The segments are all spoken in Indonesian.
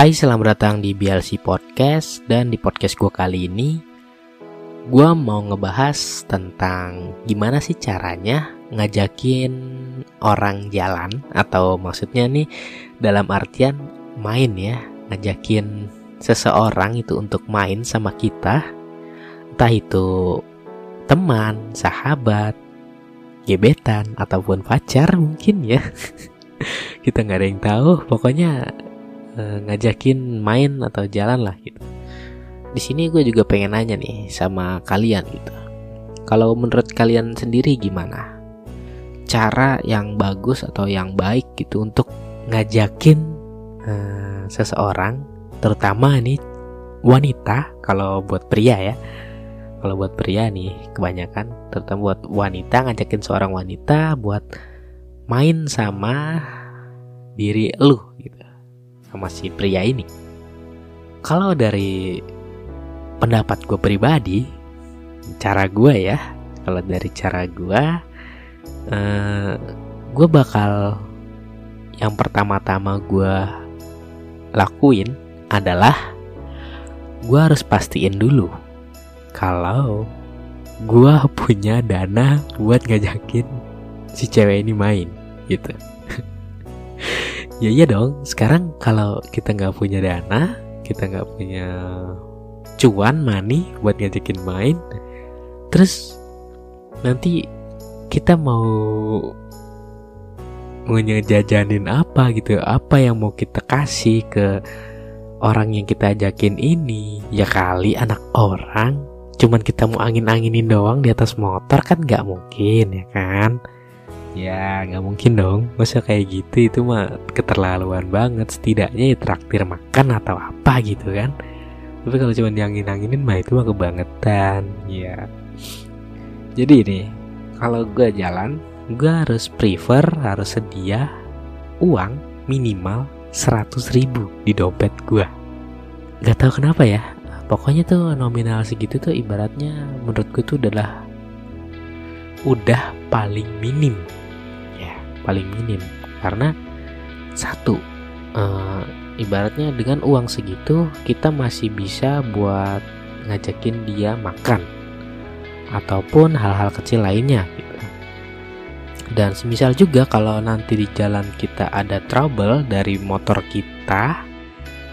Hai, selamat datang di BLC Podcast. Dan di podcast gue kali ini gue mau ngebahas tentang gimana sih caranya ngajakin orang jalan. Atau maksudnya nih dalam artian main ya. Ngajakin seseorang itu untuk main sama kita. Entah itu teman, sahabat, gebetan ataupun pacar mungkin ya. Kita nggak ada yang tahu. Pokoknya Eh, ngajakin main atau jalan lah gitu. Di sini gue juga pengen nanya nih sama kalian gitu. Kalau menurut kalian sendiri gimana? Cara yang bagus atau yang baik gitu untuk ngajakin uh, seseorang, terutama nih wanita. Kalau buat pria ya, kalau buat pria nih kebanyakan, terutama buat wanita ngajakin seorang wanita buat main sama diri lu gitu sama si pria ini. Kalau dari pendapat gue pribadi, cara gue ya, kalau dari cara gue, uh, gue bakal yang pertama-tama gue lakuin adalah gue harus pastiin dulu kalau gue punya dana buat ngajakin si cewek ini main gitu ya iya dong. Sekarang kalau kita nggak punya dana kita nggak punya cuan money buat ngajakin main terus nanti kita mau mau ngejajanin apa gitu? Apa yang mau kita kasih ke orang yang kita ajakin ini? Ya kali anak orang. Cuman kita mau angin-anginin doang di atas motor kan nggak mungkin ya kan Ya nggak mungkin dong. Masa kayak gitu itu mah keterlaluan banget. Setidaknya ya traktir makan atau apa gitu kan. Tapi kalau cuma diangin-anginin mah itu mah kebangetan. Ya. Jadi ini Kalau gue jalan Gue harus prefer Harus sedia Uang minimal 100 ribu di dompet gue Gak tahu kenapa ya. Pokoknya tuh nominal segitu tuh ibaratnya menurut gue tuh adalah udah paling minim paling minim karena satu uh, ibaratnya dengan uang segitu kita masih bisa buat ngajakin dia makan ataupun hal-hal kecil lainnya gitu. Dan semisal juga kalau nanti di jalan kita ada trouble dari motor kita,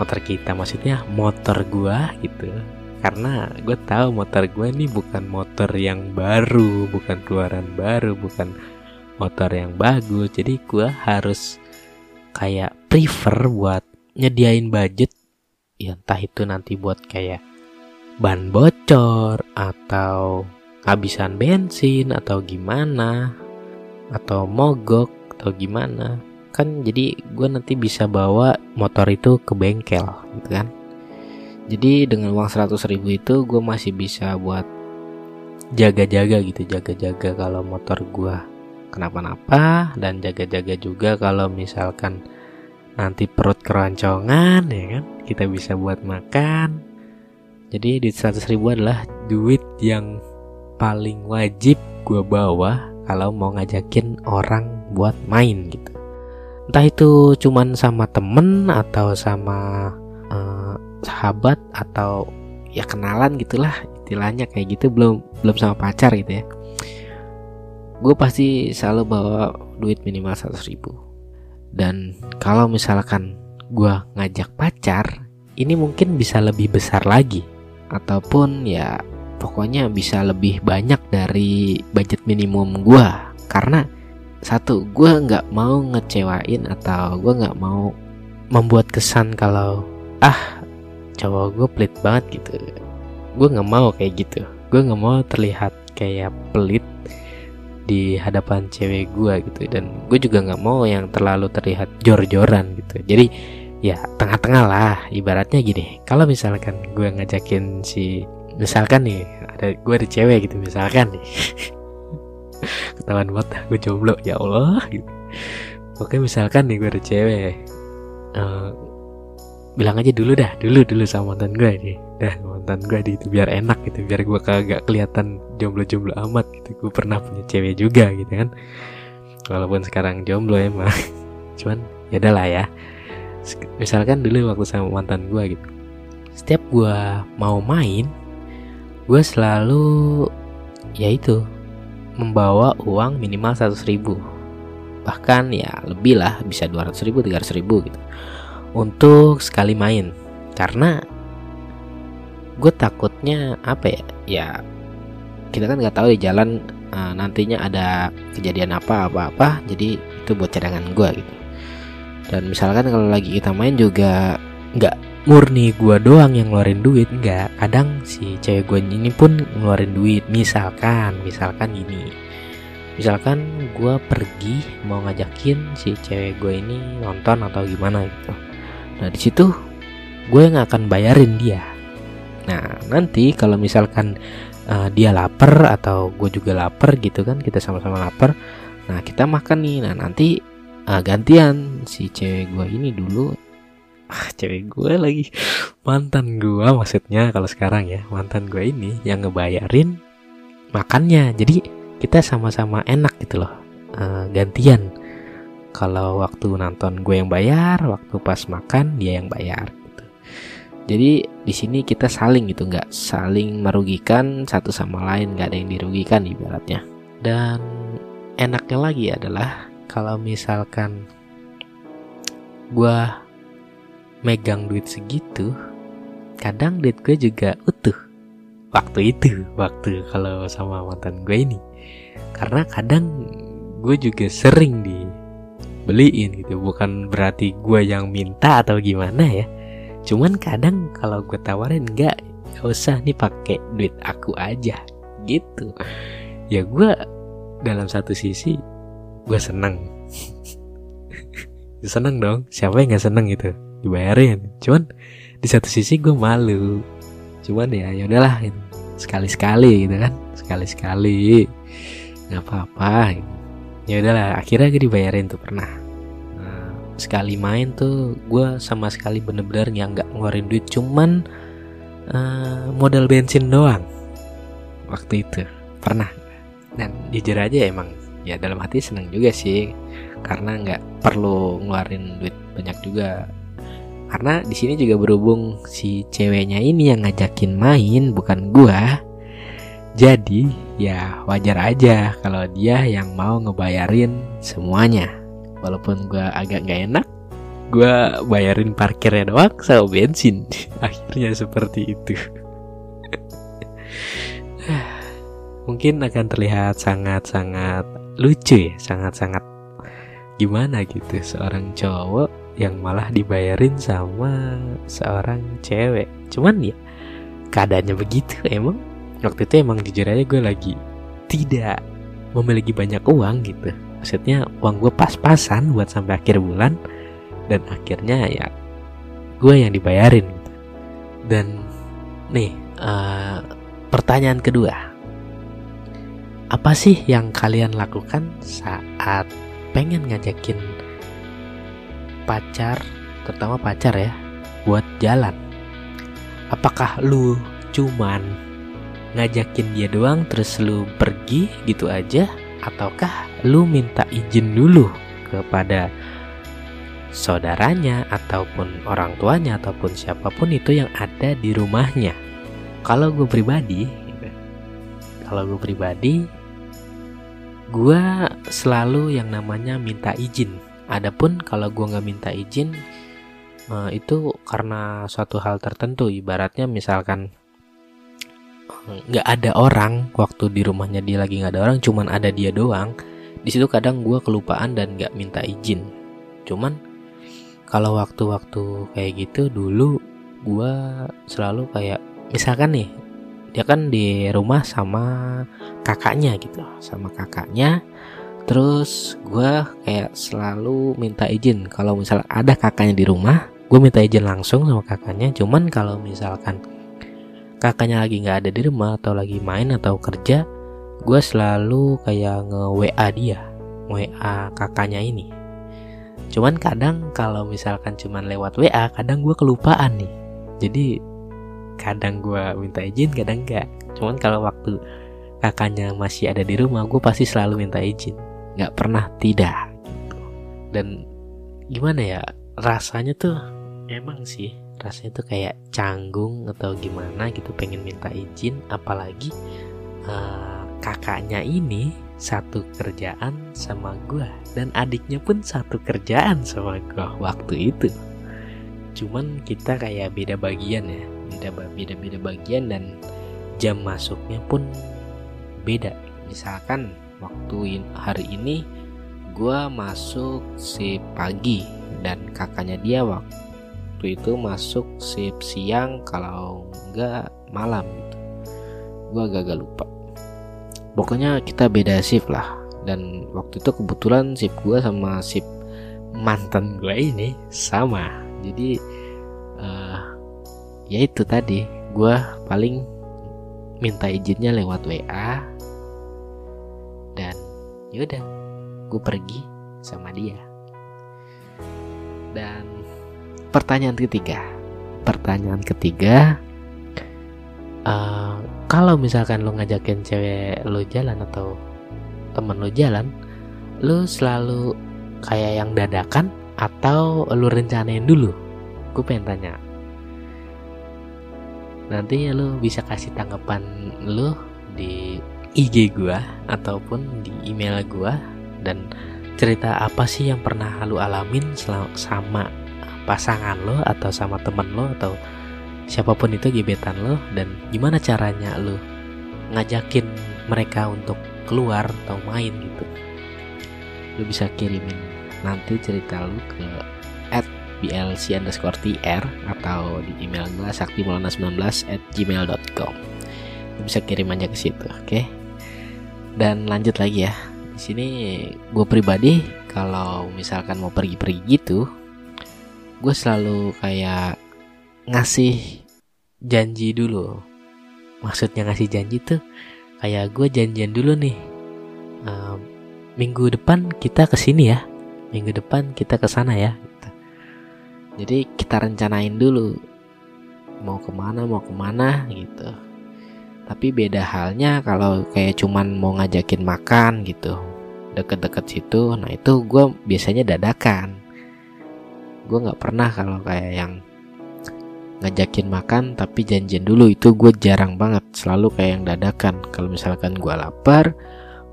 motor kita maksudnya motor gua gitu. Karena gue tahu motor gue ini bukan motor yang baru, bukan keluaran baru, bukan motor yang bagus jadi gue harus kayak prefer buat nyediain budget ya entah itu nanti buat kayak ban bocor atau habisan bensin atau gimana atau mogok atau gimana. Kan jadi gue nanti bisa bawa motor itu ke bengkel gitu kan. Jadi dengan uang 100 ribu itu gue masih bisa buat jaga-jaga gitu jaga-jaga kalau motor gue kenapa-napa dan jaga-jaga juga kalau misalkan nanti perut keroncongan ya kan? Kita bisa buat makan. Jadi di 100 ribu adalah duit yang paling wajib gue bawa kalau mau ngajakin orang buat main gitu. Entah itu cuman sama temen atau sama uh, sahabat atau ya kenalan gitulah istilahnya kayak gitu belum belum sama pacar gitu ya gue pasti selalu bawa duit minimal 100 ribu. Dan kalau misalkan gue ngajak pacar ini mungkin bisa lebih besar lagi. Ataupun ya pokoknya bisa lebih banyak dari budget minimum gue karena satu gue nggak mau ngecewain atau gue nggak mau membuat kesan kalau ah cowok gue pelit banget gitu. Gue nggak mau kayak gitu. Gue nggak mau terlihat kayak pelit di hadapan cewek gue gitu. Dan gue juga nggak mau yang terlalu terlihat jor-joran gitu. Jadi ya tengah-tengah lah. Ibaratnya gini kalau misalkan gue ngajakin si misalkan nih ada gue ada cewek gitu misalkan nih. Ketahuan banget gue jomblo ya Allah gitu. Oke misalkan nih gue ada cewek uh, bilang aja dulu dah dulu dulu sama mantan gue nih dah mantan gue di itu biar enak gitu biar gue kagak kelihatan jomblo-jomblo amat gitu. Gue pernah punya cewek juga gitu kan. Walaupun sekarang jomblo emang. Cuman ya lah ya. Misalkan dulu waktu sama mantan gue gitu. Setiap gue mau main gue selalu ya itu membawa uang minimal 100 ribu. Bahkan ya lebih lah bisa 200 ribu 300 ribu gitu untuk sekali main. Karena gue takutnya apa ya ya kita kan nggak tahu di jalan uh, nantinya ada kejadian apa apa apa jadi itu buat cadangan gue gitu. Dan misalkan kalau lagi kita main juga nggak murni gue doang yang ngeluarin duit nggak. Kadang si cewek gue ini pun ngeluarin duit misalkan misalkan ini misalkan gue pergi mau ngajakin si cewek gue ini nonton atau gimana gitu nah di situ gue yang akan bayarin dia. Nah nanti kalau misalkan uh, dia lapar atau gue juga lapar gitu kan kita sama-sama lapar nah kita makan nih. Nah nanti uh, gantian si cewek gue ini dulu. Ah cewek gue lagi. Mantan gue maksudnya kalau sekarang ya mantan gue ini yang ngebayarin makannya. Jadi kita sama-sama enak gitu loh uh, gantian kalau waktu nonton gue yang bayar waktu pas makan dia yang bayar gitu. Jadi di sini kita saling gitu nggak saling merugikan satu sama lain nggak ada yang dirugikan ibaratnya. Dan enaknya lagi adalah kalau misalkan gue megang duit segitu kadang duit gue juga utuh. Waktu itu waktu kalau sama mantan gue ini. Karena kadang gue juga sering dibeliin gitu. Bukan berarti gue yang minta atau gimana ya. Cuman kadang kalau gue tawarin enggak gak usah nih pakai duit aku aja gitu. Ya gue dalam satu sisi gue seneng. Seneng dong. Siapa yang nggak seneng gitu? Dibayarin. Cuman di satu sisi gue malu. Cuman ya ya udahlah sekali sekali gitu kan. Sekali sekali nggak apa apa gitu. Ya udahlah akhirnya gue dibayarin tuh pernah. Nah, sekali main tuh gue sama sekali bener-bener yang nggak ngeluarin duit cuman uh, modal bensin doang. Waktu itu pernah. Dan jujur aja emang ya dalam hati seneng juga sih karena nggak perlu ngeluarin duit banyak juga. Karena di sini juga berhubung si ceweknya ini yang ngajakin main bukan gua. Jadi ya wajar aja kalau dia yang mau ngebayarin semuanya. Walaupun gua agak gak enak, gua bayarin parkirnya doang sama bensin. Akhirnya seperti itu. Mungkin akan terlihat sangat-sangat lucu ya, sangat-sangat gimana gitu seorang cowok yang malah dibayarin sama seorang cewek cuman ya keadaannya begitu emang waktu itu emang jujur aja gue lagi tidak memiliki banyak uang gitu. Maksudnya uang gue pas-pasan buat sampai akhir bulan dan akhirnya ya gue yang dibayarin. Dan nih uh, pertanyaan kedua. Apa sih yang kalian lakukan saat pengen ngajakin pacar, terutama pacar ya, buat jalan. Apakah lu cuman ngajakin dia doang terus lu pergi gitu aja? Ataukah lu minta izin dulu kepada saudaranya ataupun orang tuanya ataupun siapa pun itu yang ada di rumahnya. Kalau gue pribadi, gitu, kalau gue pribadi, gue selalu yang namanya minta izin. Adapun kalau gue nggak minta izin uh, itu karena suatu hal tertentu, ibaratnya misalkan eh, nggak ada orang waktu di rumahnya dia lagi nggak ada orang, cuman ada dia doang. Di situ kadang gue kelupaan dan nggak minta izin. Cuman kalau waktu-waktu kayak gitu dulu gue selalu kayak misalkan nih dia kan di rumah sama kakaknya gitu sama kakaknya Terus gue kayak selalu minta izin kalau misal ada kakaknya di rumah, gue minta izin langsung sama kakaknya. Cuman kalau misalkan kakaknya lagi nggak ada di rumah atau lagi main atau kerja, gue selalu kayak nge WA dia, WA kakaknya ini. Cuman kadang kalau misalkan cuman lewat WA, kadang gue kelupaan nih. Jadi kadang gue minta izin, kadang enggak. Cuman kalau waktu kakaknya masih ada di rumah, gue pasti selalu minta izin nggak pernah tidak gitu dan gimana ya rasanya tuh emang sih rasanya tuh kayak canggung atau gimana gitu pengen minta izin. Apalagi uh, kakaknya ini satu kerjaan sama gua dan adiknya pun satu kerjaan sama gua waktu itu. Cuman kita kayak beda bagian ya beda beda beda bagian dan jam masuknya pun beda. Misalkan waktu hari ini gua masuk si pagi dan kakaknya dia waktu itu masuk shift siang kalau enggak malam gitu. Gua agak lupa. Pokoknya kita beda shift lah. Dan waktu itu kebetulan shift gua sama shift mantan gue ini sama. Jadi uh, ya itu tadi. Gue paling minta izinnya lewat WA dan yaudah gue pergi sama dia. Dan pertanyaan ketiga. Pertanyaan ketiga uh, kalau misalkan lo ngajakin cewek lo jalan atau temen lo jalan lo selalu kayak yang dadakan atau lu rencanain dulu? Gue pengen tanya. Nanti lu bisa kasih tanggapan lu di IG gua ataupun di email gua dan cerita apa sih yang pernah lu alamin sama pasangan lo atau sama temen lo atau siapa pun itu gebetan lo dan gimana caranya lo ngajakin mereka untuk keluar atau main gitu. Lu bisa kirimin nanti cerita lu ke at blc underscore tr atau di email gue saktimulana19 at gmail.com bisa kirim aja ke situ oke? Okay? dan lanjut lagi ya. Di sini gue pribadi kalau misalkan mau pergi-pergi gitu gue selalu kayak ngasih janji dulu. Maksudnya ngasih janji tuh kayak gue janjian dulu nih. Uh, minggu depan kita ke sini ya. Minggu depan kita ke sana ya gitu. jadi kita rencanain dulu mau ke mana mau ke mana gitu. Tapi beda halnya kalau kayak cuman mau ngajakin makan gitu. Deket-deket situ nah itu gue biasanya dadakan gue nggak pernah kalau kayak yang ngajakin makan tapi janjian dulu. Itu gue jarang banget selalu kayak yang dadakan. Kalau misalkan gue lapar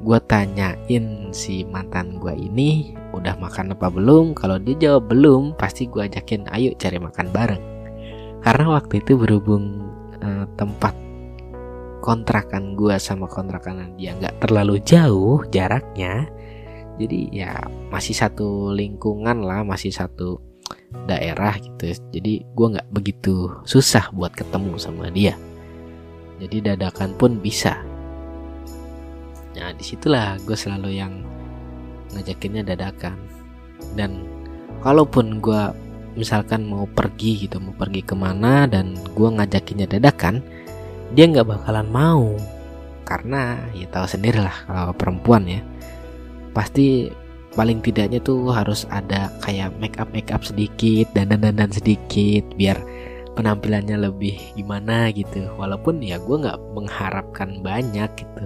gue tanyain si mantan gue ini udah makan apa belum? Kalau dia jawab belum. Pasti gue ajakin ayo cari makan bareng. Karena waktu itu berhubung uh, tempat kontrakan gue sama kontrakan dia nggak terlalu jauh jaraknya jadi ya masih satu lingkungan lah masih satu daerah gitu. Jadi gue nggak begitu susah buat ketemu sama dia. Jadi dadakan pun bisa. Nah di situlah gue selalu yang ngajakinnya dadakan. Dan kalaupun gue misalkan mau pergi gitu mau pergi ke mana dan gue ngajakinnya dadakan dia nggak bakalan mau. Karena ya tahu sendiri lah kalau perempuan ya. Pasti paling tidaknya tuh harus ada kayak make up make up sedikit dan dandan sedikit biar penampilannya lebih gimana gitu. Walaupun ya gue nggak mengharapkan banyak gitu.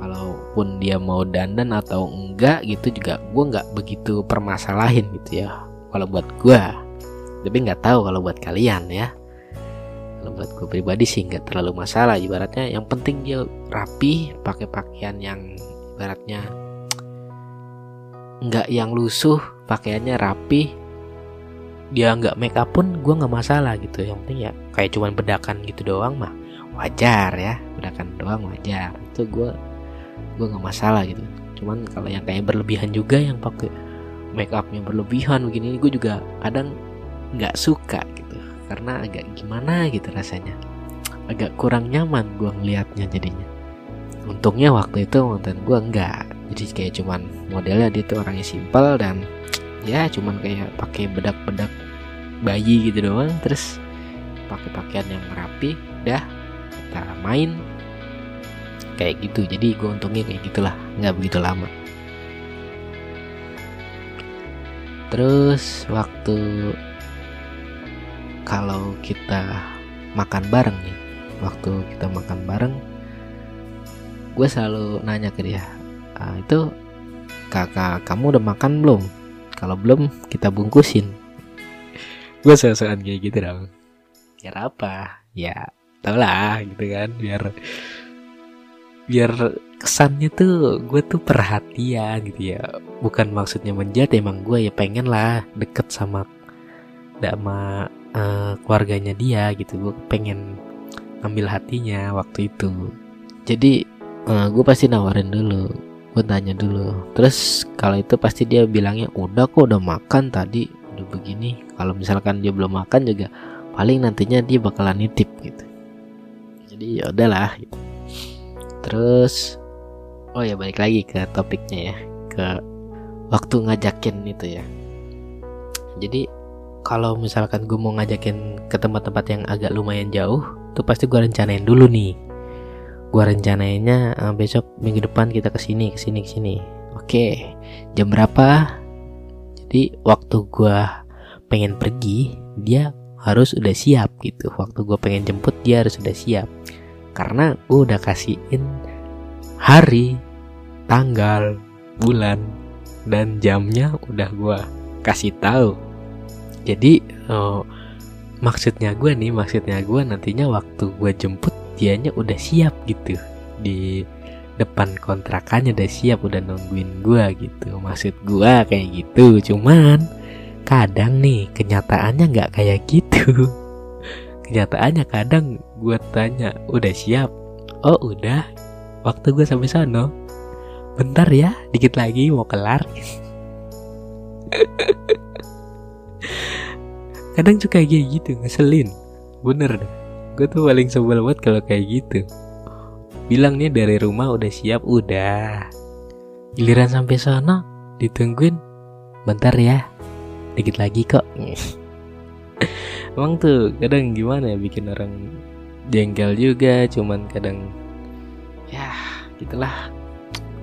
Walaupun dia mau dandan atau enggak gitu juga gue nggak begitu permasalahin gitu ya kalau buat gue tapi nggak tahu kalau buat kalian ya. Kalau buat gue pribadi sih nggak terlalu masalah ibaratnya yang penting dia rapi pakai pakaian yang ibaratnya nggak yang lusuh pakaiannya rapi dia nggak make up pun gue nggak masalah gitu. Yang penting ya kayak cuman bedakan gitu doang mah wajar ya. Bedakan doang wajar. Itu gue gue nggak masalah gitu. Cuman kalau yang kayak berlebihan juga yang pakai make upnya berlebihan begini gue juga kadang nggak suka gitu. Karena agak gimana gitu rasanya. Agak kurang nyaman gue ngelihatnya jadinya. Untungnya waktu itu mantan gue enggak jadi kayak cuman modelnya dia tuh orangnya simpel dan ya cuman kayak pakai bedak-bedak bayi gitu doang. Terus pakai pakaian yang rapi dah kita main. Kayak gitu. Jadi gue untungnya kayak gitulah. Nggak begitu lama. Terus waktu kalau kita makan bareng nih waktu kita makan bareng gue selalu nanya ke dia ah, itu kakak kamu udah makan belum? Kalau belum kita bungkusin. Gue sosokan kayak gitu dong. Biar apa? Ya tau lah gitu kan biar biar kesannya tuh gue tuh perhatian gitu ya. Bukan maksudnya menjat emang gue ya pengen lah deket sama sama uh, keluarganya dia gitu. Gue pengen ambil hatinya waktu itu. Jadi uh, gue pasti nawarin dulu gue tanya dulu. Terus kalau itu pasti dia bilangnya udah kok udah makan tadi. Udah begini. Kalau misalkan dia belum makan juga paling nantinya dia bakalan nitip gitu. Jadi ya udahlah. Gitu. terus oh ya balik lagi ke topiknya ya. Ke waktu ngajakin itu ya. Jadi kalau misalkan gue mau ngajakin ke tempat-tempat yang agak lumayan jauh tuh pasti gue rencanain dulu nih gue rencanainnya uh, besok minggu depan kita ke sini ke sini ke sini. Oke jam berapa? Jadi waktu gue pengen pergi dia harus udah siap gitu. Waktu gue pengen jemput dia harus udah siap. Karena gue udah kasihin hari tanggal, bulan, dan jamnya udah gue kasih tahu. Jadi oh, maksudnya gue nih, maksudnya gue nantinya waktu gue jemput dianya udah siap gitu. Di depan kontrakannya udah siap udah nungguin gue gitu. Maksud gue kayak gitu cuman kadang nih kenyataannya nggak kayak gitu. Kenyataannya kadang gue tanya udah siap? Oh udah. Waktu gue sampai sana bentar ya dikit lagi mau kelar. Kadang suka kayak gitu ngeselin. Bener deh gue tuh paling sebel banget kalau kayak gitu. Bilangnya dari rumah udah siap. Udah. Giliran sampai sana ditungguin. Bentar ya dikit lagi kok. Emang tuh kadang gimana ya bikin orang jengkel juga cuman kadang ya gitulah.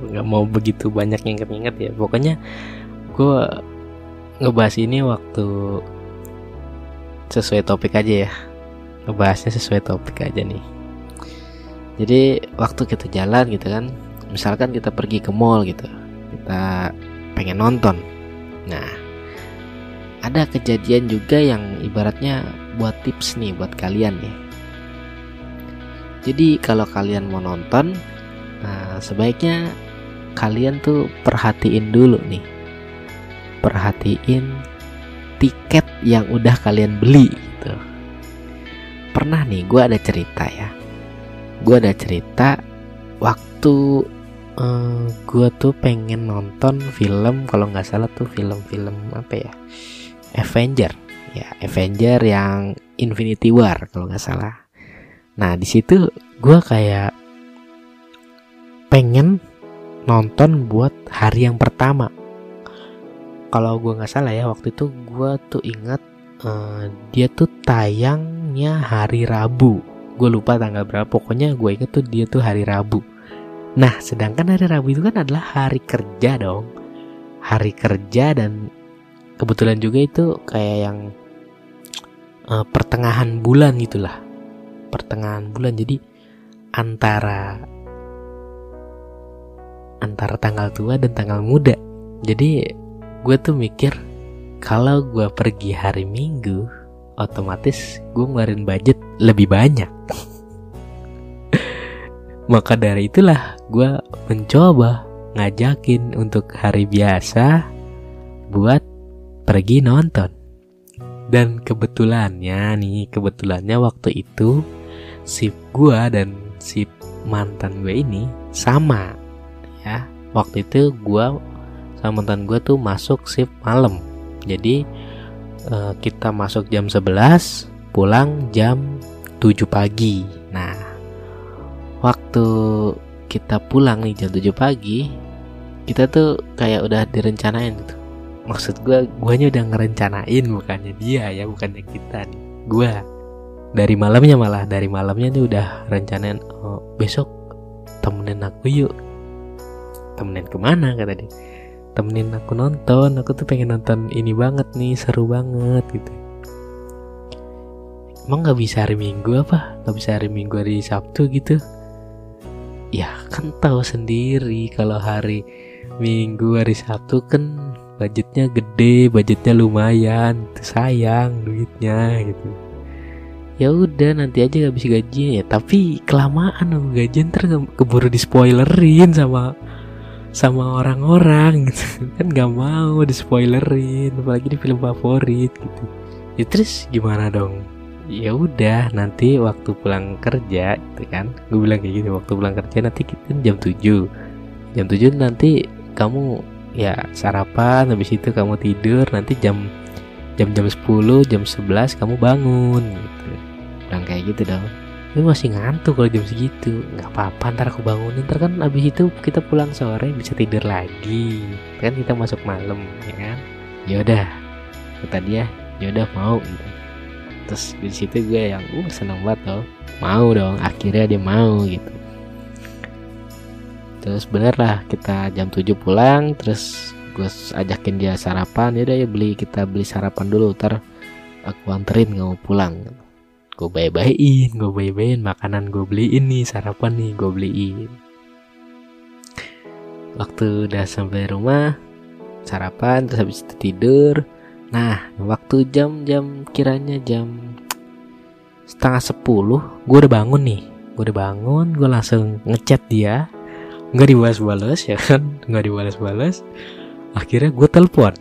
Nggak mau begitu banyak inget-inget ya. Pokoknya gue ngebahas ini waktu sesuai topik aja ya ngebahasnya sesuai topik aja nih. Jadi waktu kita jalan gitu kan misalkan kita pergi ke mall gitu kita pengen nonton. Nah ada kejadian juga yang ibaratnya buat tips nih buat kalian nih. Jadi kalau kalian mau nonton nah sebaiknya kalian tuh perhatiin dulu nih. Perhatiin tiket yang udah kalian beli gitu pernah nih gue ada cerita ya. Gue ada cerita waktu uh, eh, gue tuh pengen nonton film kalau nggak salah tuh film-film apa ya? Avenger. Ya Avenger yang Infinity War kalau nggak salah. Nah di situ gue kayak pengen nonton buat hari yang pertama. Kalau gue nggak salah ya waktu itu gue tuh ingat uh, dia tuh hari Rabu. Gue lupa tanggal berapa pokoknya gue inget tuh dia tuh hari Rabu. Nah sedangkan hari Rabu itu kan adalah hari kerja dong. Hari kerja dan kebetulan juga itu kayak yang uh, pertengahan bulan gitulah. Pertengahan bulan jadi antara antara tanggal tua dan tanggal muda. Jadi gue tuh mikir kalau gue pergi hari Minggu, otomatis gue ngeluarin budget lebih banyak. Maka dari itulah gue mencoba ngajakin untuk hari biasa buat pergi nonton. Dan kebetulannya nih, kebetulannya waktu itu sip gue dan sip mantan gue ini sama ya waktu itu gue sama mantan gue tuh masuk shift malam jadi uh, kita masuk jam 11 pulang jam 7 pagi. Nah waktu kita pulang nih jam 7 pagi kita tuh kayak udah direncanain gitu. Maksud gue guanya udah ngerencanain bukannya dia ya bukannya kita nih. Gue dari malamnya malah dari malamnya tuh udah rencanain oh, besok temenin aku yuk. Temenin ke mana? kata dia temenin aku nonton. Aku tuh pengen nonton ini banget nih seru banget gitu. Emang nggak bisa hari minggu apa? Nggak bisa hari minggu hari sabtu gitu? Ya kan tahu sendiri kalau hari minggu hari sabtu kan budgetnya gede budgetnya lumayan. Sayang duitnya gitu. Ya udah nanti aja habis gajian ya tapi kelamaan nunggu gajian ntar keburu di spoilerin sama sama orang-orang gitu. Kan nggak mau di spoilerin apalagi di film favorit gitu. Ya terus gimana dong? Ya udah nanti waktu pulang kerja gitu kan. Gue bilang kayak gitu waktu pulang kerja nanti kita jam 7 jam 7 nanti kamu ya sarapan habis itu kamu tidur nanti jam jam jam 10 jam 11 kamu bangun gitu. Bilang kayak gitu dong lu masih ngantuk kalau jam segitu. Nggak apa-apa ntar aku bangunin. Ntar kan abis itu kita pulang sore bisa tidur lagi. Kan kita masuk malam ya kan? Ya udah kata dia ya. Udah mau gitu. Terus di situ gue yang uh seneng banget loh mau dong akhirnya dia mau gitu. Terus bener lah kita jam 7 pulang terus gue ajakin dia sarapan. Ya udah ya beli kita beli sarapan dulu. Ntar aku anterin mau pulang gue bayi-bayin gue bayi-bayin makanan gue beliin nih sarapan nih gue beliin. Waktu udah sampai rumah sarapan terus habis itu tidur. Nah waktu jam-jam kiranya jam setengah sepuluh gue udah bangun nih. Gue udah bangun gue langsung ngechat dia. Nggak dibalas-balas ya kan? Nggak dibalas-balas. Akhirnya gue telepon.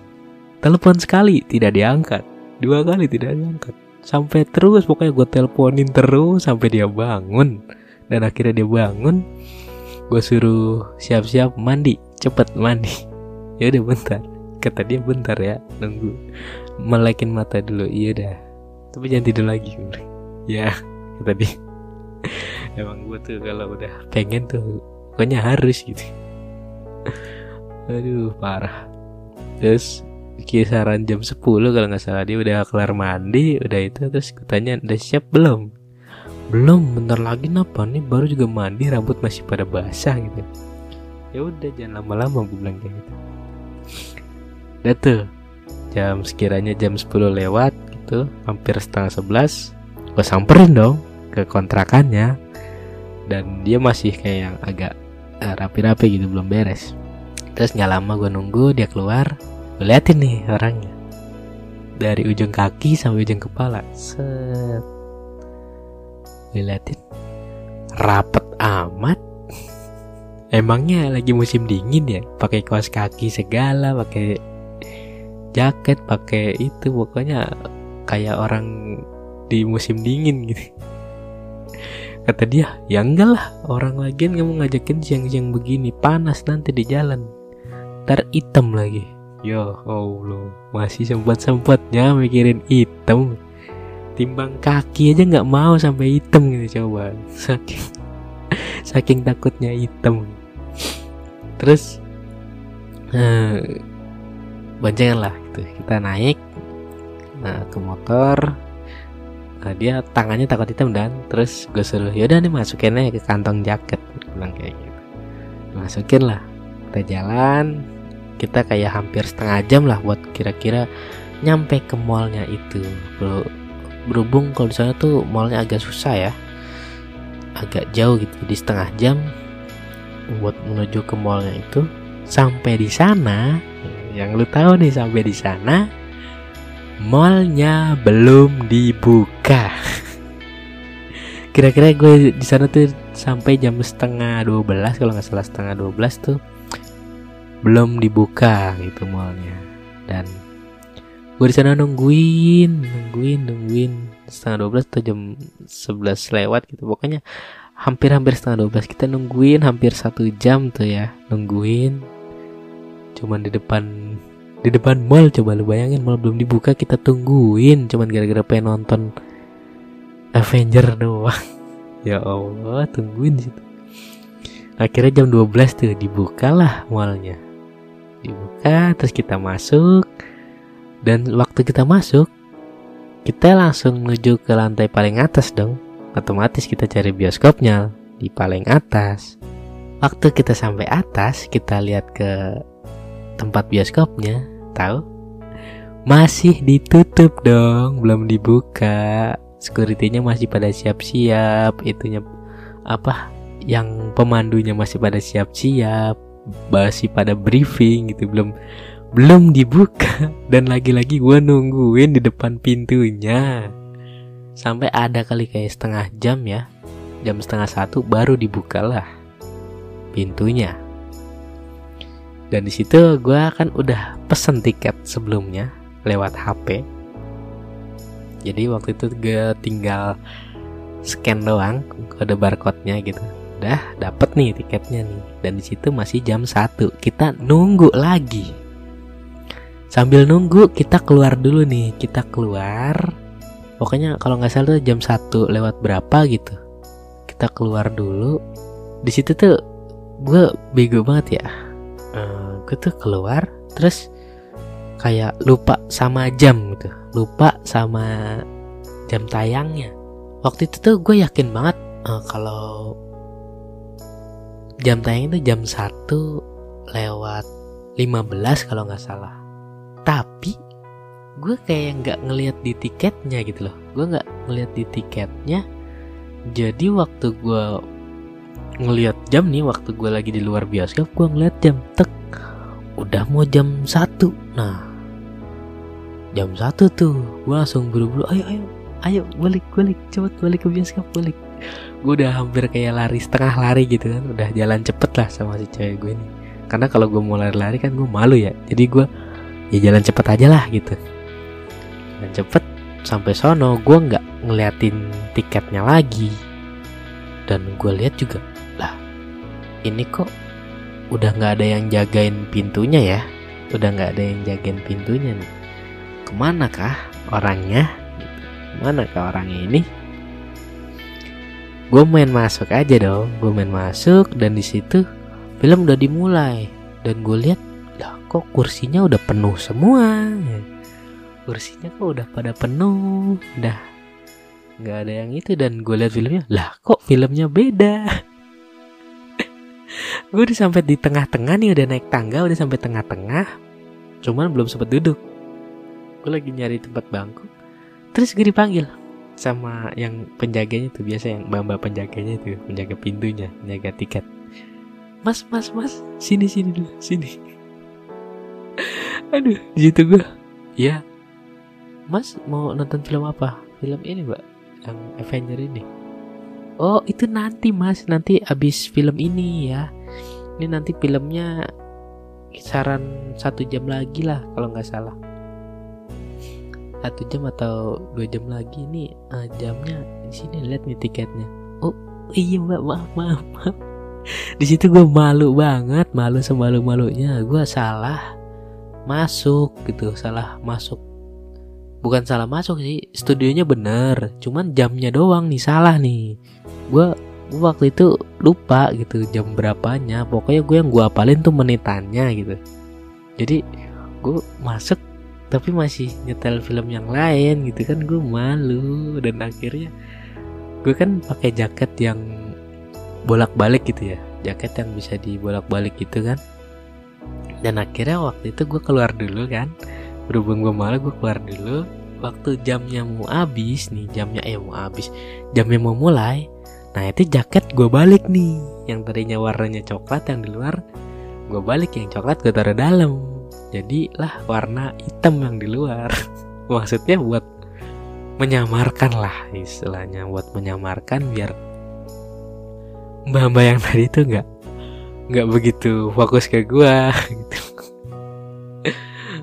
Telepon sekali tidak diangkat. Dua kali tidak diangkat sampai terus pokoknya gue teleponin terus sampai dia bangun. Dan akhirnya dia bangun gue suruh siap-siap mandi cepet mandi. Ya udah bentar. Kata dia bentar ya nunggu. Melekin mata dulu iya dah tapi jangan tidur lagi. Ya kata dia. Emang gue tuh kalau udah pengen tuh pokoknya harus gitu. Aduh parah. Terus kisaran jam 10 kalau nggak salah. Dia udah kelar mandi udah itu terus kutanya udah siap belum? Belum bentar lagi napa? Nih baru juga mandi rambut masih pada basah gitu. Ya udah jangan lama-lama gue bilang kayak gitu. Udah tuh jam sekiranya jam 10 lewat gitu hampir setengah 11 gue samperin dong ke kontrakannya. Dan dia masih kayak yang agak uh, rapi-rapi gitu belum beres. Terus nggak lama gue nunggu dia keluar gue liatin nih orangnya. Dari ujung kaki sampai ujung kepala. Set. Gue liatin rapet amat. Emangnya lagi musim dingin ya? Pakai kaos kaki segala pakai jaket pakai itu. Pokoknya kayak orang di musim dingin gitu. Kata dia ya enggak lah orang lagian kamu ngajakin siang-siang begini panas nanti di jalan. Ntar hitam lagi Ya Allah, masih sempat-sempatnya mikirin hitam. Timbang kaki aja nggak mau sampai hitam gitu coba. Saking saking takutnya hitam. Terus eh, boncengan lah gitu. Kita naik nah, ke motor. Nah, dia tangannya takut hitam dan terus gue suruh yaudah nih masukin aja ke kantong jaket bilang kayak gitu masukin lah kita jalan kita kayak hampir setengah jam lah buat kira-kira nyampe ke mallnya itu. Berhubung kalau di sana tuh mallnya agak susah ya. Agak jauh gitu di setengah jam buat menuju ke mallnya itu. Sampai di sana yang lu tahu nih sampai di sana mallnya belum dibuka. Kira-kira gue di sana tuh sampai jam setengah 12 kalau nggak salah setengah 12 tuh belum dibuka gitu mallnya. Dan gue di sana nungguin nungguin nungguin setengah dua belas atau jam sebelas lewat gitu. Pokoknya hampir-hampir setengah dua belas kita nungguin hampir satu jam tuh ya nungguin. Cuman di depan di depan mall coba lu bayangin mall belum dibuka kita tungguin. Cuman gara-gara pengen nonton Avenger doang. Ya Allah tungguin situ. Akhirnya jam 12 tuh dibukalah mallnya dibuka terus kita masuk. Dan waktu kita masuk kita langsung menuju ke lantai paling atas dong. Otomatis kita cari bioskopnya di paling atas. Waktu kita sampai atas kita lihat ke tempat bioskopnya tahu? Masih ditutup dong belum dibuka. Securitynya masih pada siap-siap itunya apa yang pemandunya masih pada siap-siap masih pada briefing gitu belum belum dibuka. Dan lagi-lagi gue nungguin di depan pintunya. Sampai ada kali kayak setengah jam ya. Jam setengah satu baru dibuka lah pintunya. Dan di situ gue kan udah pesen tiket sebelumnya lewat HP jadi waktu itu gue tinggal scan doang kode barcode-nya gitu udah dapet nih tiketnya nih. Dan di situ masih jam satu. Kita nunggu lagi. Sambil nunggu kita keluar dulu nih. Kita keluar. Pokoknya kalau nggak salah tuh jam satu lewat berapa gitu. Kita keluar dulu. Di situ tuh gue bego banget ya. Uh, eh, gue tuh keluar terus kayak lupa sama jam gitu. Lupa sama jam tayangnya. Waktu itu tuh gue yakin banget uh, kalau jam tayang itu jam 1 lewat 15 kalau nggak salah. Tapi gue kayak nggak ngelihat di tiketnya gitu loh. Gue nggak ngelihat di tiketnya. Jadi waktu gue ngelihat jam nih waktu gue lagi di luar bioskop gue ngeliat jam tek udah mau jam satu. Nah jam satu tuh gue langsung buru-buru ayo ayo ayo balik balik cepet balik ke bioskop balik gue udah hampir kayak lari setengah lari gitu kan. Udah jalan cepet lah sama si cewek gue ini. Karena kalau gue mau lari-lari kan gue malu ya. Jadi gue ya jalan cepet aja lah gitu. Dan cepet sampai sono gue nggak ngeliatin tiketnya lagi. Dan gue lihat juga lah ini kok udah nggak ada yang jagain pintunya ya? Udah nggak ada yang jagain pintunya nih. Ke mana kah orangnya? Mana kah orangnya ini gue main masuk aja dong. Gue main masuk dan di situ film udah dimulai. Dan gue lihat lah kok kursinya udah penuh semua? Kursinya kok udah pada penuh. Udah nggak ada yang itu. Dan gue lihat filmnya lah kok filmnya beda? Gue udah sampai di tengah-tengah nih udah naik tangga udah sampai tengah-tengah. Cuman belum sempat duduk. Gue lagi nyari tempat bangku. Terus gue dipanggil sama yang penjaganya tuh biasa yang mbak penjaganya itu penjaga pintunya penjaga tiket. Mas mas mas sini sini dulu sini. Aduh di situ gue ya mas mau nonton film apa? Film ini mbak yang Avenger ini. Oh itu nanti mas. Nanti abis film ini ya. Ini nanti filmnya kisaran satu jam lagi lah kalau nggak salah satu jam atau dua jam lagi nih uh, jamnya di sini. Lihat nih tiketnya. Oh iya mbak. Maaf maaf maaf. Di situ gue malu banget. Malu semalu malunya gue salah masuk gitu. Salah masuk. Bukan salah masuk sih. Studionya bener. Cuman jamnya doang nih. Salah nih. Gue waktu itu lupa gitu jam berapanya. Pokoknya gue yang gue apalin tuh menitannya gitu. Jadi gue masuk tapi masih nyetel film yang lain gitu kan gue malu. Dan akhirnya gue kan pakai jaket yang bolak-balik gitu ya. Jaket yang bisa dibolak-balik gitu kan. Dan akhirnya waktu itu gue keluar dulu kan. Berhubung gue malu gue keluar dulu. Waktu jamnya mau habis nih jamnya eh mau habis. Jamnya mau mulai. Nah itu jaket gue balik nih. Yang tadinya warnanya coklat yang di luar gue balik. Yang coklat gue taruh dalam jadilah warna hitam yang di luar. Maksudnya buat menyamarkan lah istilahnya. Buat menyamarkan biar mbak-mbak yang tadi itu nggak nggak begitu fokus ke gua gitu.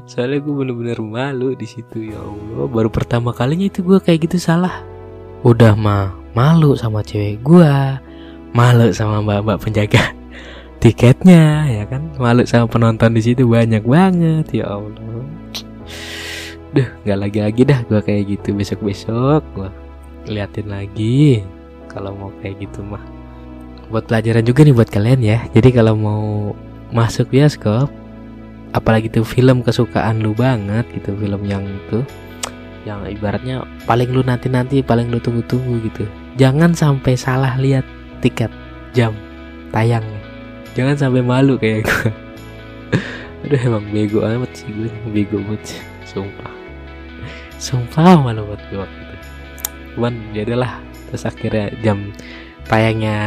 Soalnya gue bener-bener malu di situ ya Allah. Baru pertama kalinya itu gue kayak gitu salah. Udah mah malu sama cewek gue malu sama mbak-mbak penjaga tiketnya ya kan? Malu sama penonton di situ banyak banget ya Allah. Duh nggak lagi lagi dah gue kayak gitu. Besok besok gue liatin lagi kalau mau kayak gitu mah. Buat pelajaran juga nih buat kalian ya. Jadi kalau mau masuk bioskop apalagi tuh film kesukaan lu banget gitu film yang tuh yang ibaratnya paling lu nanti nanti paling lu tunggu tunggu gitu. Jangan sampai salah lihat tiket jam tayangnya jangan sampai malu kayak gue udah emang bego amat sih gue. Bego banget sumpah. Sumpah malu buat gue waktu itu. Cuman ya adalah terus akhirnya jam tayangnya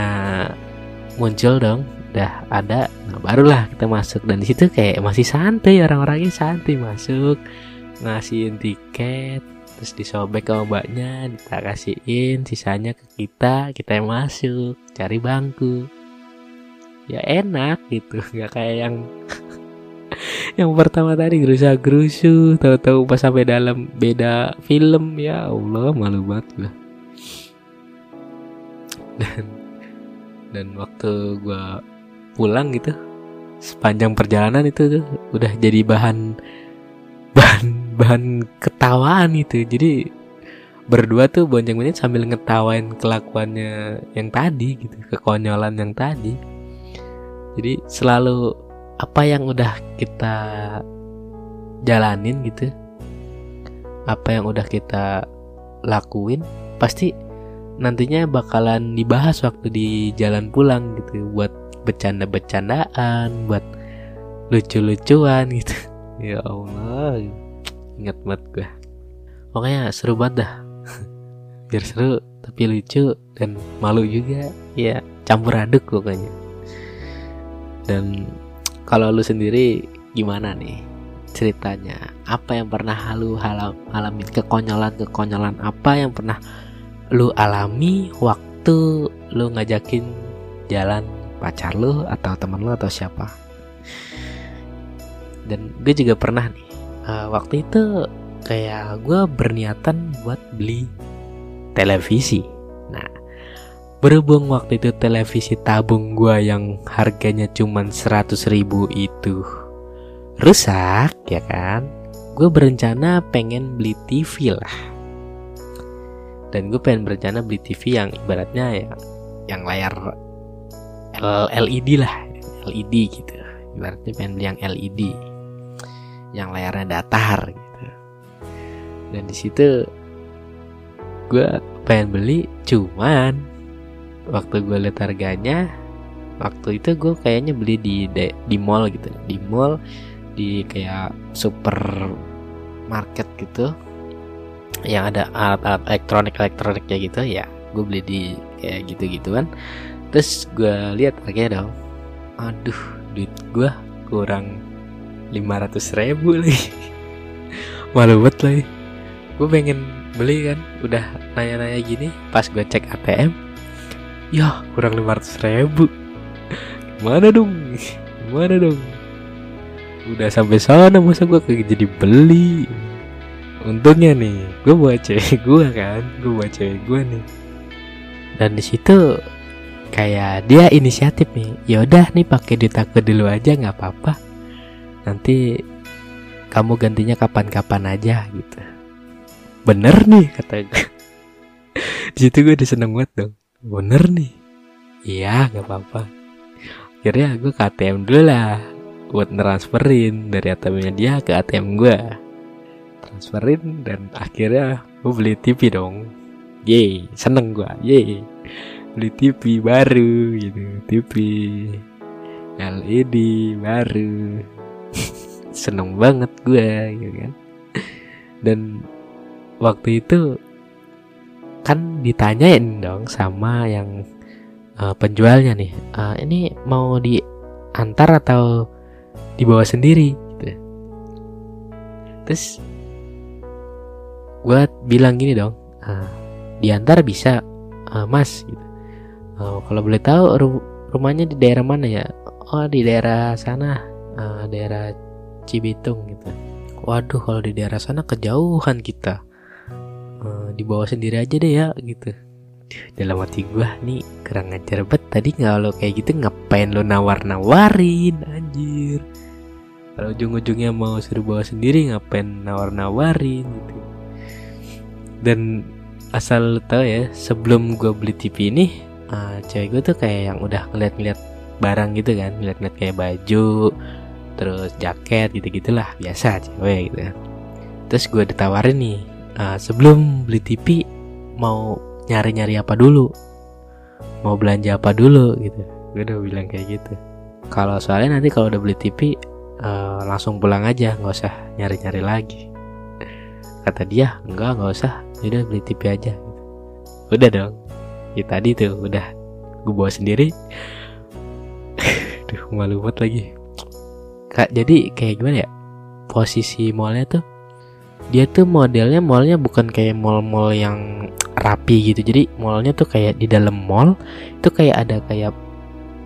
muncul dong. Udah ada. Nah barulah kita masuk. Dan di situ kayak masih santai. Orang-orangnya santai. Masuk. Ngasihin tiket. Terus disobek ke mbaknya. Kita kasihin. Sisanya ke kita. Kita yang masuk. Cari bangku ya enak gitu. Nggak kayak yang yang pertama tadi gerusa gerusu tahu-tahu pas sampai dalam beda film ya Allah malu banget gue dan dan waktu gue pulang gitu sepanjang perjalanan itu tuh udah jadi bahan bahan bahan ketawaan gitu jadi berdua tuh bonceng bonceng sambil ngetawain kelakuannya yang tadi gitu kekonyolan yang tadi jadi selalu apa yang udah kita jalanin gitu apa yang udah kita lakuin pasti nantinya bakalan dibahas waktu di jalan pulang gitu buat bercanda-bercandaan buat lucu-lucuan gitu. Ya Allah ingat banget gue pokoknya seru banget dah. Biar seru tapi lucu dan malu juga. Ya campur aduk pokoknya dan kalau lu sendiri gimana nih ceritanya? Apa yang pernah lu halam, alamin? Kekonyolan kekonyolan apa yang pernah lu alami waktu lu ngajakin jalan pacar lu atau teman lu atau siapa? Dan gue juga pernah nih uh, waktu itu kayak gue berniatan buat beli televisi. Nah berhubung waktu itu televisi tabung gue yang harganya cuma 100 ribu itu rusak ya kan? Gue berencana pengen beli TV lah. Dan gue pengen berencana beli TV yang ibaratnya ya yang layar LED lah LED gitu. Ibaratnya pengen beli yang LED yang layarnya datar gitu. Dan di situ gue pengen beli cuman waktu gue lihat harganya waktu itu gue kayaknya beli di di mall gitu. Di mall di kayak super market gitu. Yang ada alat-alat elektronik elektroniknya gitu ya. Gue beli di kayak gitu gituan terus gue lihat harganya dong. Aduh duit gue kurang 500 ribu lagi. Malu banget lagi. Gue pengen beli kan udah nanya-nanya gini pas gue cek ATM ya. Kurang 500 ribu. Gimana dong? Gimana dong? Udah sampai sana masa gue kayak jadi beli? Untungnya nih gue buat cewek gue kan? Gue buat cewek gue nih. Dan di situ kayak dia inisiatif nih. Yaudah nih pakai duit aku dulu aja nggak apa-apa. Nanti kamu gantinya kapan-kapan aja gitu. Bener nih kata gue di situ gue udah banget dong bener nih. Iya nggak apa-apa. Akhirnya gue ke ATM dulu lah buat transferin dari ATM-nya dia ke ATM gue transferin dan akhirnya gue beli TV dong. Yeay seneng gue yeay beli TV baru gitu TV LED baru. Seneng banget gue gitu kan. Dan waktu itu kan ditanyain dong sama yang uh, penjualnya nih uh, ini mau diantar atau dibawa sendiri gitu. terus gue bilang gini dong uh, diantar bisa uh, mas gitu. uh, kalau boleh tahu ru rumahnya di daerah mana ya oh di daerah sana uh, daerah Cibitung gitu waduh kalau di daerah sana kejauhan kita dibawa sendiri aja deh ya gitu. Dalam hati gue nih kurang ngajar bet tadi nggak lo kayak gitu ngapain lo nawar nawarin anjir. Kalau ujung-ujungnya mau suruh bawa sendiri ngapain nawar nawarin gitu. Dan asal lo tau ya sebelum gue beli TV ini uh, cewek gue tuh kayak yang udah ngeliat-ngeliat barang gitu kan ngeliat-ngeliat kayak baju terus jaket gitu gitulah biasa cewek gitu kan. Terus gue ditawarin nih uh, sebelum beli TV mau nyari-nyari apa dulu? Mau belanja apa dulu gitu. Gue udah bilang kayak gitu. Kalau soalnya nanti kalau udah beli TV uh, eh, langsung pulang aja nggak usah nyari-nyari lagi. Kata dia enggak nggak usah. Udah beli TV aja. Udah dong. Ya tadi tuh udah gue bawa sendiri. Aduh malu banget lagi. Kak jadi kayak gimana ya? Posisi mallnya tuh dia tuh modelnya mallnya bukan kayak mall-mall yang rapi gitu. Jadi mallnya tuh kayak di dalam mall itu kayak ada kayak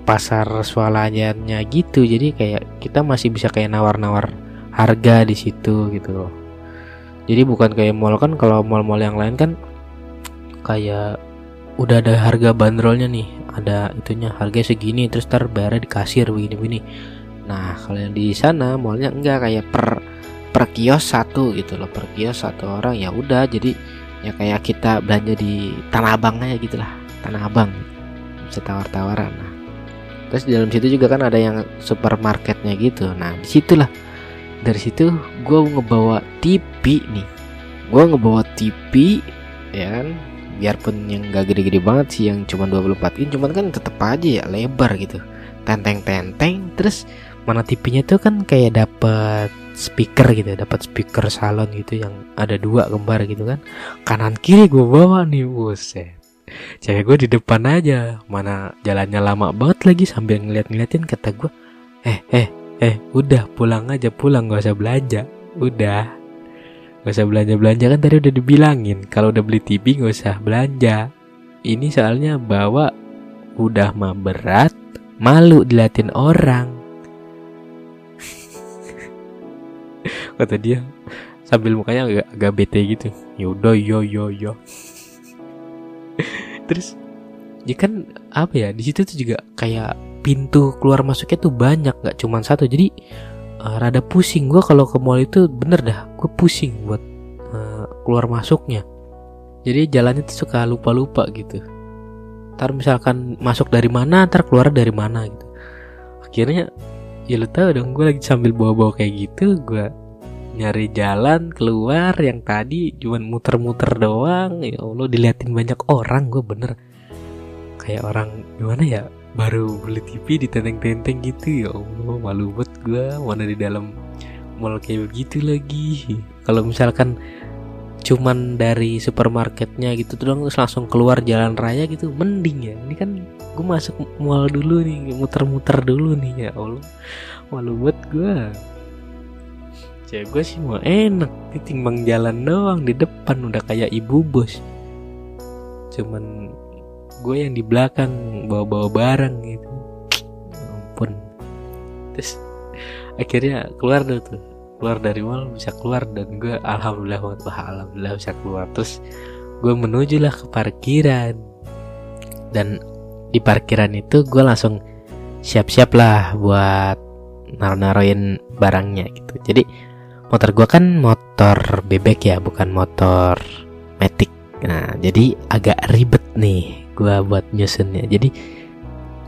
pasar swalayannya gitu. Jadi kayak kita masih bisa kayak nawar-nawar harga di situ gitu loh. Jadi bukan kayak mall kan kalau mall-mall yang lain kan kayak udah ada harga bandrolnya nih ada itunya harga segini terus ntar bayarnya di kasir begini-begini. Nah kalau yang di sana mallnya enggak kayak per per kios satu gitu loh per kios satu orang ya udah jadi ya kayak kita belanja di tanah abang aja gitu lah tanah abang bisa tawar-tawaran. Nah terus di dalam situ juga kan ada yang supermarketnya gitu. Nah di situlah dari situ gue ngebawa TV nih. Gue ngebawa TV ya kan? Biarpun yang gak gede-gede banget sih yang cuma 24 in cuman kan tetep aja ya lebar gitu. Tenteng-tenteng terus mana TV-nya tuh kan kayak dapet speaker gitu dapat speaker salon gitu yang ada dua kembar gitu kan. Kanan kiri gue bawa nih buset. Cewek gue di depan aja. Mana jalannya lama banget lagi sambil ngeliat-ngeliatin kata gue eh eh eh udah pulang aja pulang gak usah belanja. Udah. Gak usah belanja belanja kan tadi udah dibilangin. Kalau udah beli TV gak usah belanja. Ini soalnya bawa udah mah berat malu diliatin orang kata dia sambil mukanya agak, agak bete gitu. Yaudah yo yo yo. Terus ya kan apa ya di situ tuh juga kayak pintu keluar masuknya tuh banyak nggak cuma satu. Jadi uh, rada pusing. Gue kalau ke mall itu bener dah gue pusing buat uh, keluar masuknya. Jadi jalannya tuh suka lupa lupa gitu. Ntar misalkan masuk dari mana ntar keluar dari mana gitu. Akhirnya ya lu tau dong gue lagi sambil bawa-bawa kayak gitu gue nyari jalan keluar yang tadi cuman muter-muter doang. Ya Allah diliatin banyak orang gue bener. Kayak orang gimana ya baru beli TV di tenteng-tenteng gitu. Ya Allah malu buat gue mana di dalam mall kayak begitu lagi. Kalau misalkan cuman dari supermarketnya gitu tuh langsung keluar jalan raya gitu mending ya. Ini kan gue masuk mall dulu nih muter-muter dulu nih ya Allah. Malu buat gue cewek gue sih mau enak timbang jalan doang di depan udah kayak ibu bos. Cuman gue yang di belakang bawa-bawa barang gitu. Ya ampun. Terus akhirnya keluar deh tuh. Keluar dari mall bisa keluar dan gue alhamdulillah banget wah alhamdulillah bisa keluar. Terus gue menuju lah ke parkiran. Dan di parkiran itu gue langsung siap-siap lah buat naruh-naruhin barangnya gitu. Jadi motor gue kan motor bebek ya bukan motor metik. Nah jadi agak ribet nih gue buat nyusunnya. Jadi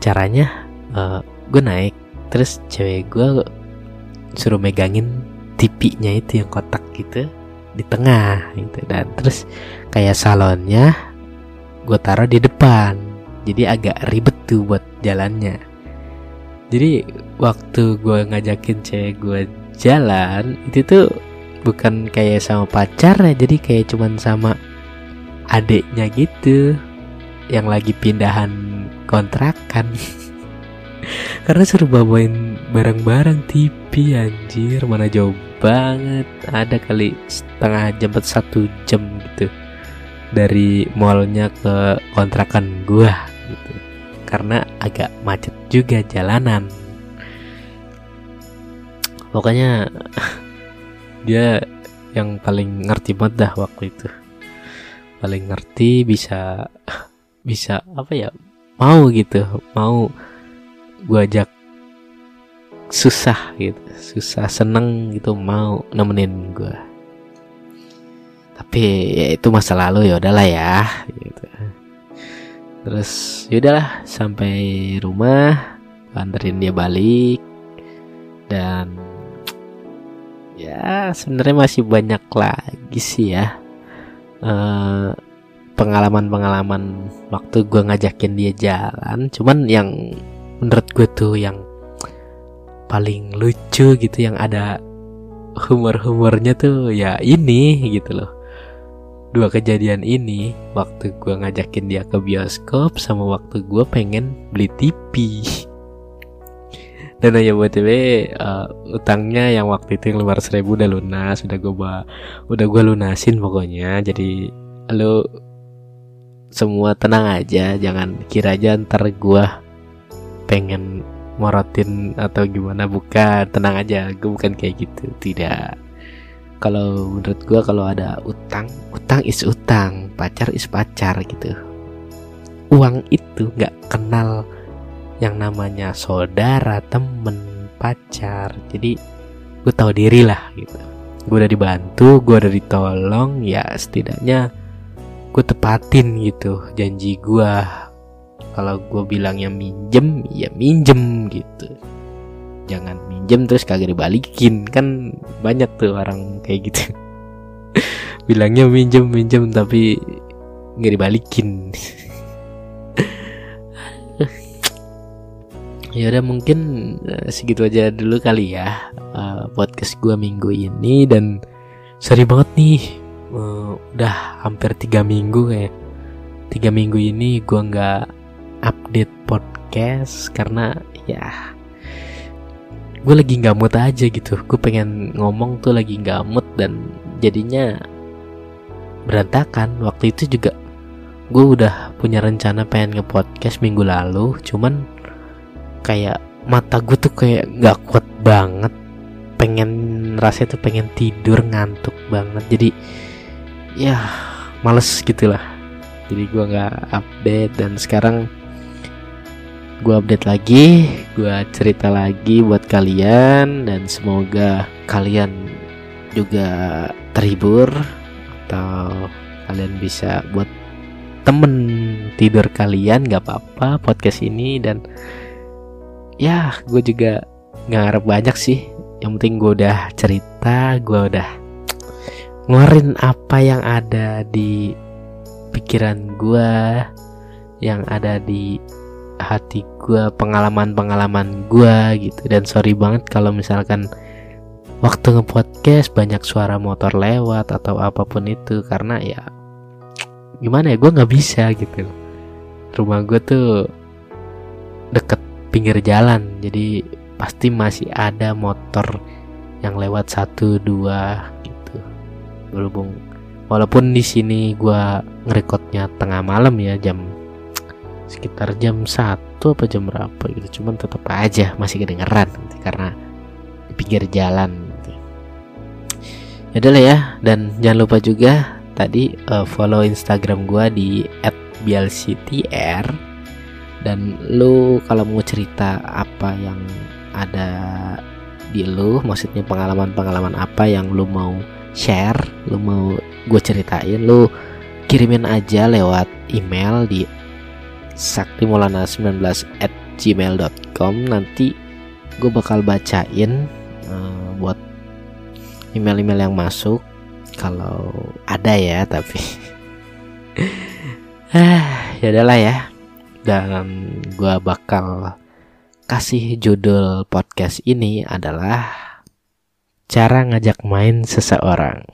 caranya uh, gue naik terus cewek gue suruh megangin tipinya itu yang kotak gitu di tengah gitu. Dan terus kayak salonnya gue taruh di depan. Jadi agak ribet tuh buat jalannya. Jadi waktu gue ngajakin cewek gue jalan itu tuh bukan kayak sama pacar ya jadi kayak cuman sama adiknya gitu yang lagi pindahan kontrakan. Karena seru bawain barang-barang TV anjir mana jauh banget. Ada kali setengah jam satu jam gitu dari mallnya ke kontrakan gua gitu. Karena agak macet juga jalanan pokoknya dia yang paling ngerti banget dah waktu itu. Paling ngerti bisa bisa apa ya mau gitu. Mau gua ajak susah gitu susah seneng gitu mau nemenin gua. Tapi ya itu masa lalu ya udahlah ya gitu. Terus ya udahlah sampai rumah anterin dia balik. Dan ya sebenarnya masih banyak lagi sih ya. Pengalaman pengalaman-pengalaman waktu gue ngajakin dia jalan. Cuman yang menurut gue tuh yang paling lucu gitu yang ada humor-humornya tuh ya ini gitu loh. Dua kejadian ini waktu gue ngajakin dia ke bioskop sama waktu gue pengen beli TV dan ya buat uh, utangnya yang waktu itu lima ratus ribu udah lunas udah gue udah gue lunasin pokoknya. Jadi lo semua tenang aja jangan kira aja ntar gue pengen morotin atau gimana. Bukan tenang aja gue bukan kayak gitu tidak. Kalau menurut gue kalau ada utang utang is utang pacar is pacar gitu. Uang itu nggak kenal yang namanya saudara, temen, pacar. Jadi gue tahu diri lah gitu. Gue udah dibantu, gue udah ditolong, ya setidaknya gue tepatin gitu janji gue. Kalau gue bilangnya minjem, ya minjem gitu. Jangan minjem terus kagak dibalikin kan banyak tuh orang kayak gitu. bilangnya minjem minjem tapi nggak dibalikin. ya udah mungkin uh, segitu aja dulu kali ya uh, podcast gue minggu ini. Dan sorry banget nih uh, udah hampir tiga minggu kayak tiga minggu ini gue nggak update podcast karena ya gue lagi nggak mood aja gitu. Gue pengen ngomong tuh lagi nggak mood dan jadinya berantakan. Waktu itu juga gue udah punya rencana pengen nge-podcast minggu lalu cuman kayak mata gue tuh kayak nggak kuat banget. Pengen rasanya tuh pengen tidur ngantuk banget. Jadi ya males gitulah jadi gue nggak update dan sekarang gue update lagi gue cerita lagi buat kalian dan semoga kalian juga terhibur atau kalian bisa buat temen tidur kalian nggak apa-apa podcast ini dan ya gue juga nggak ngarep banyak sih. Yang penting gue udah cerita gue udah ngeluarin apa yang ada di pikiran gue yang ada di hati gue pengalaman-pengalaman gue gitu. Dan sorry banget kalau misalkan waktu ngepodcast banyak suara motor lewat atau apa pun itu. Karena ya gimana ya gue nggak bisa gitu. Rumah gue tuh deket pinggir jalan. Jadi pasti masih ada motor yang lewat satu dua gitu. Berhubung walaupun di sini gue ngerekodnya tengah malam ya jam sekitar jam satu apa jam berapa gitu. Cuman tetap aja masih kedengeran gitu, karena di pinggir jalan gitu. ya lah ya dan jangan lupa juga tadi uh, follow Instagram gue di @bialctr dan lu kalau mau cerita apa yang ada di lu maksudnya pengalaman-pengalaman apa yang lu mau share lu mau gue ceritain lu kirimin aja lewat email di saktimolana19 at gmail.com nanti gue bakal bacain uh, buat email-email yang masuk kalau ada ya tapi. Ah ya adalah ya dan gue bakal kasih judul podcast ini adalah cara ngajak main seseorang.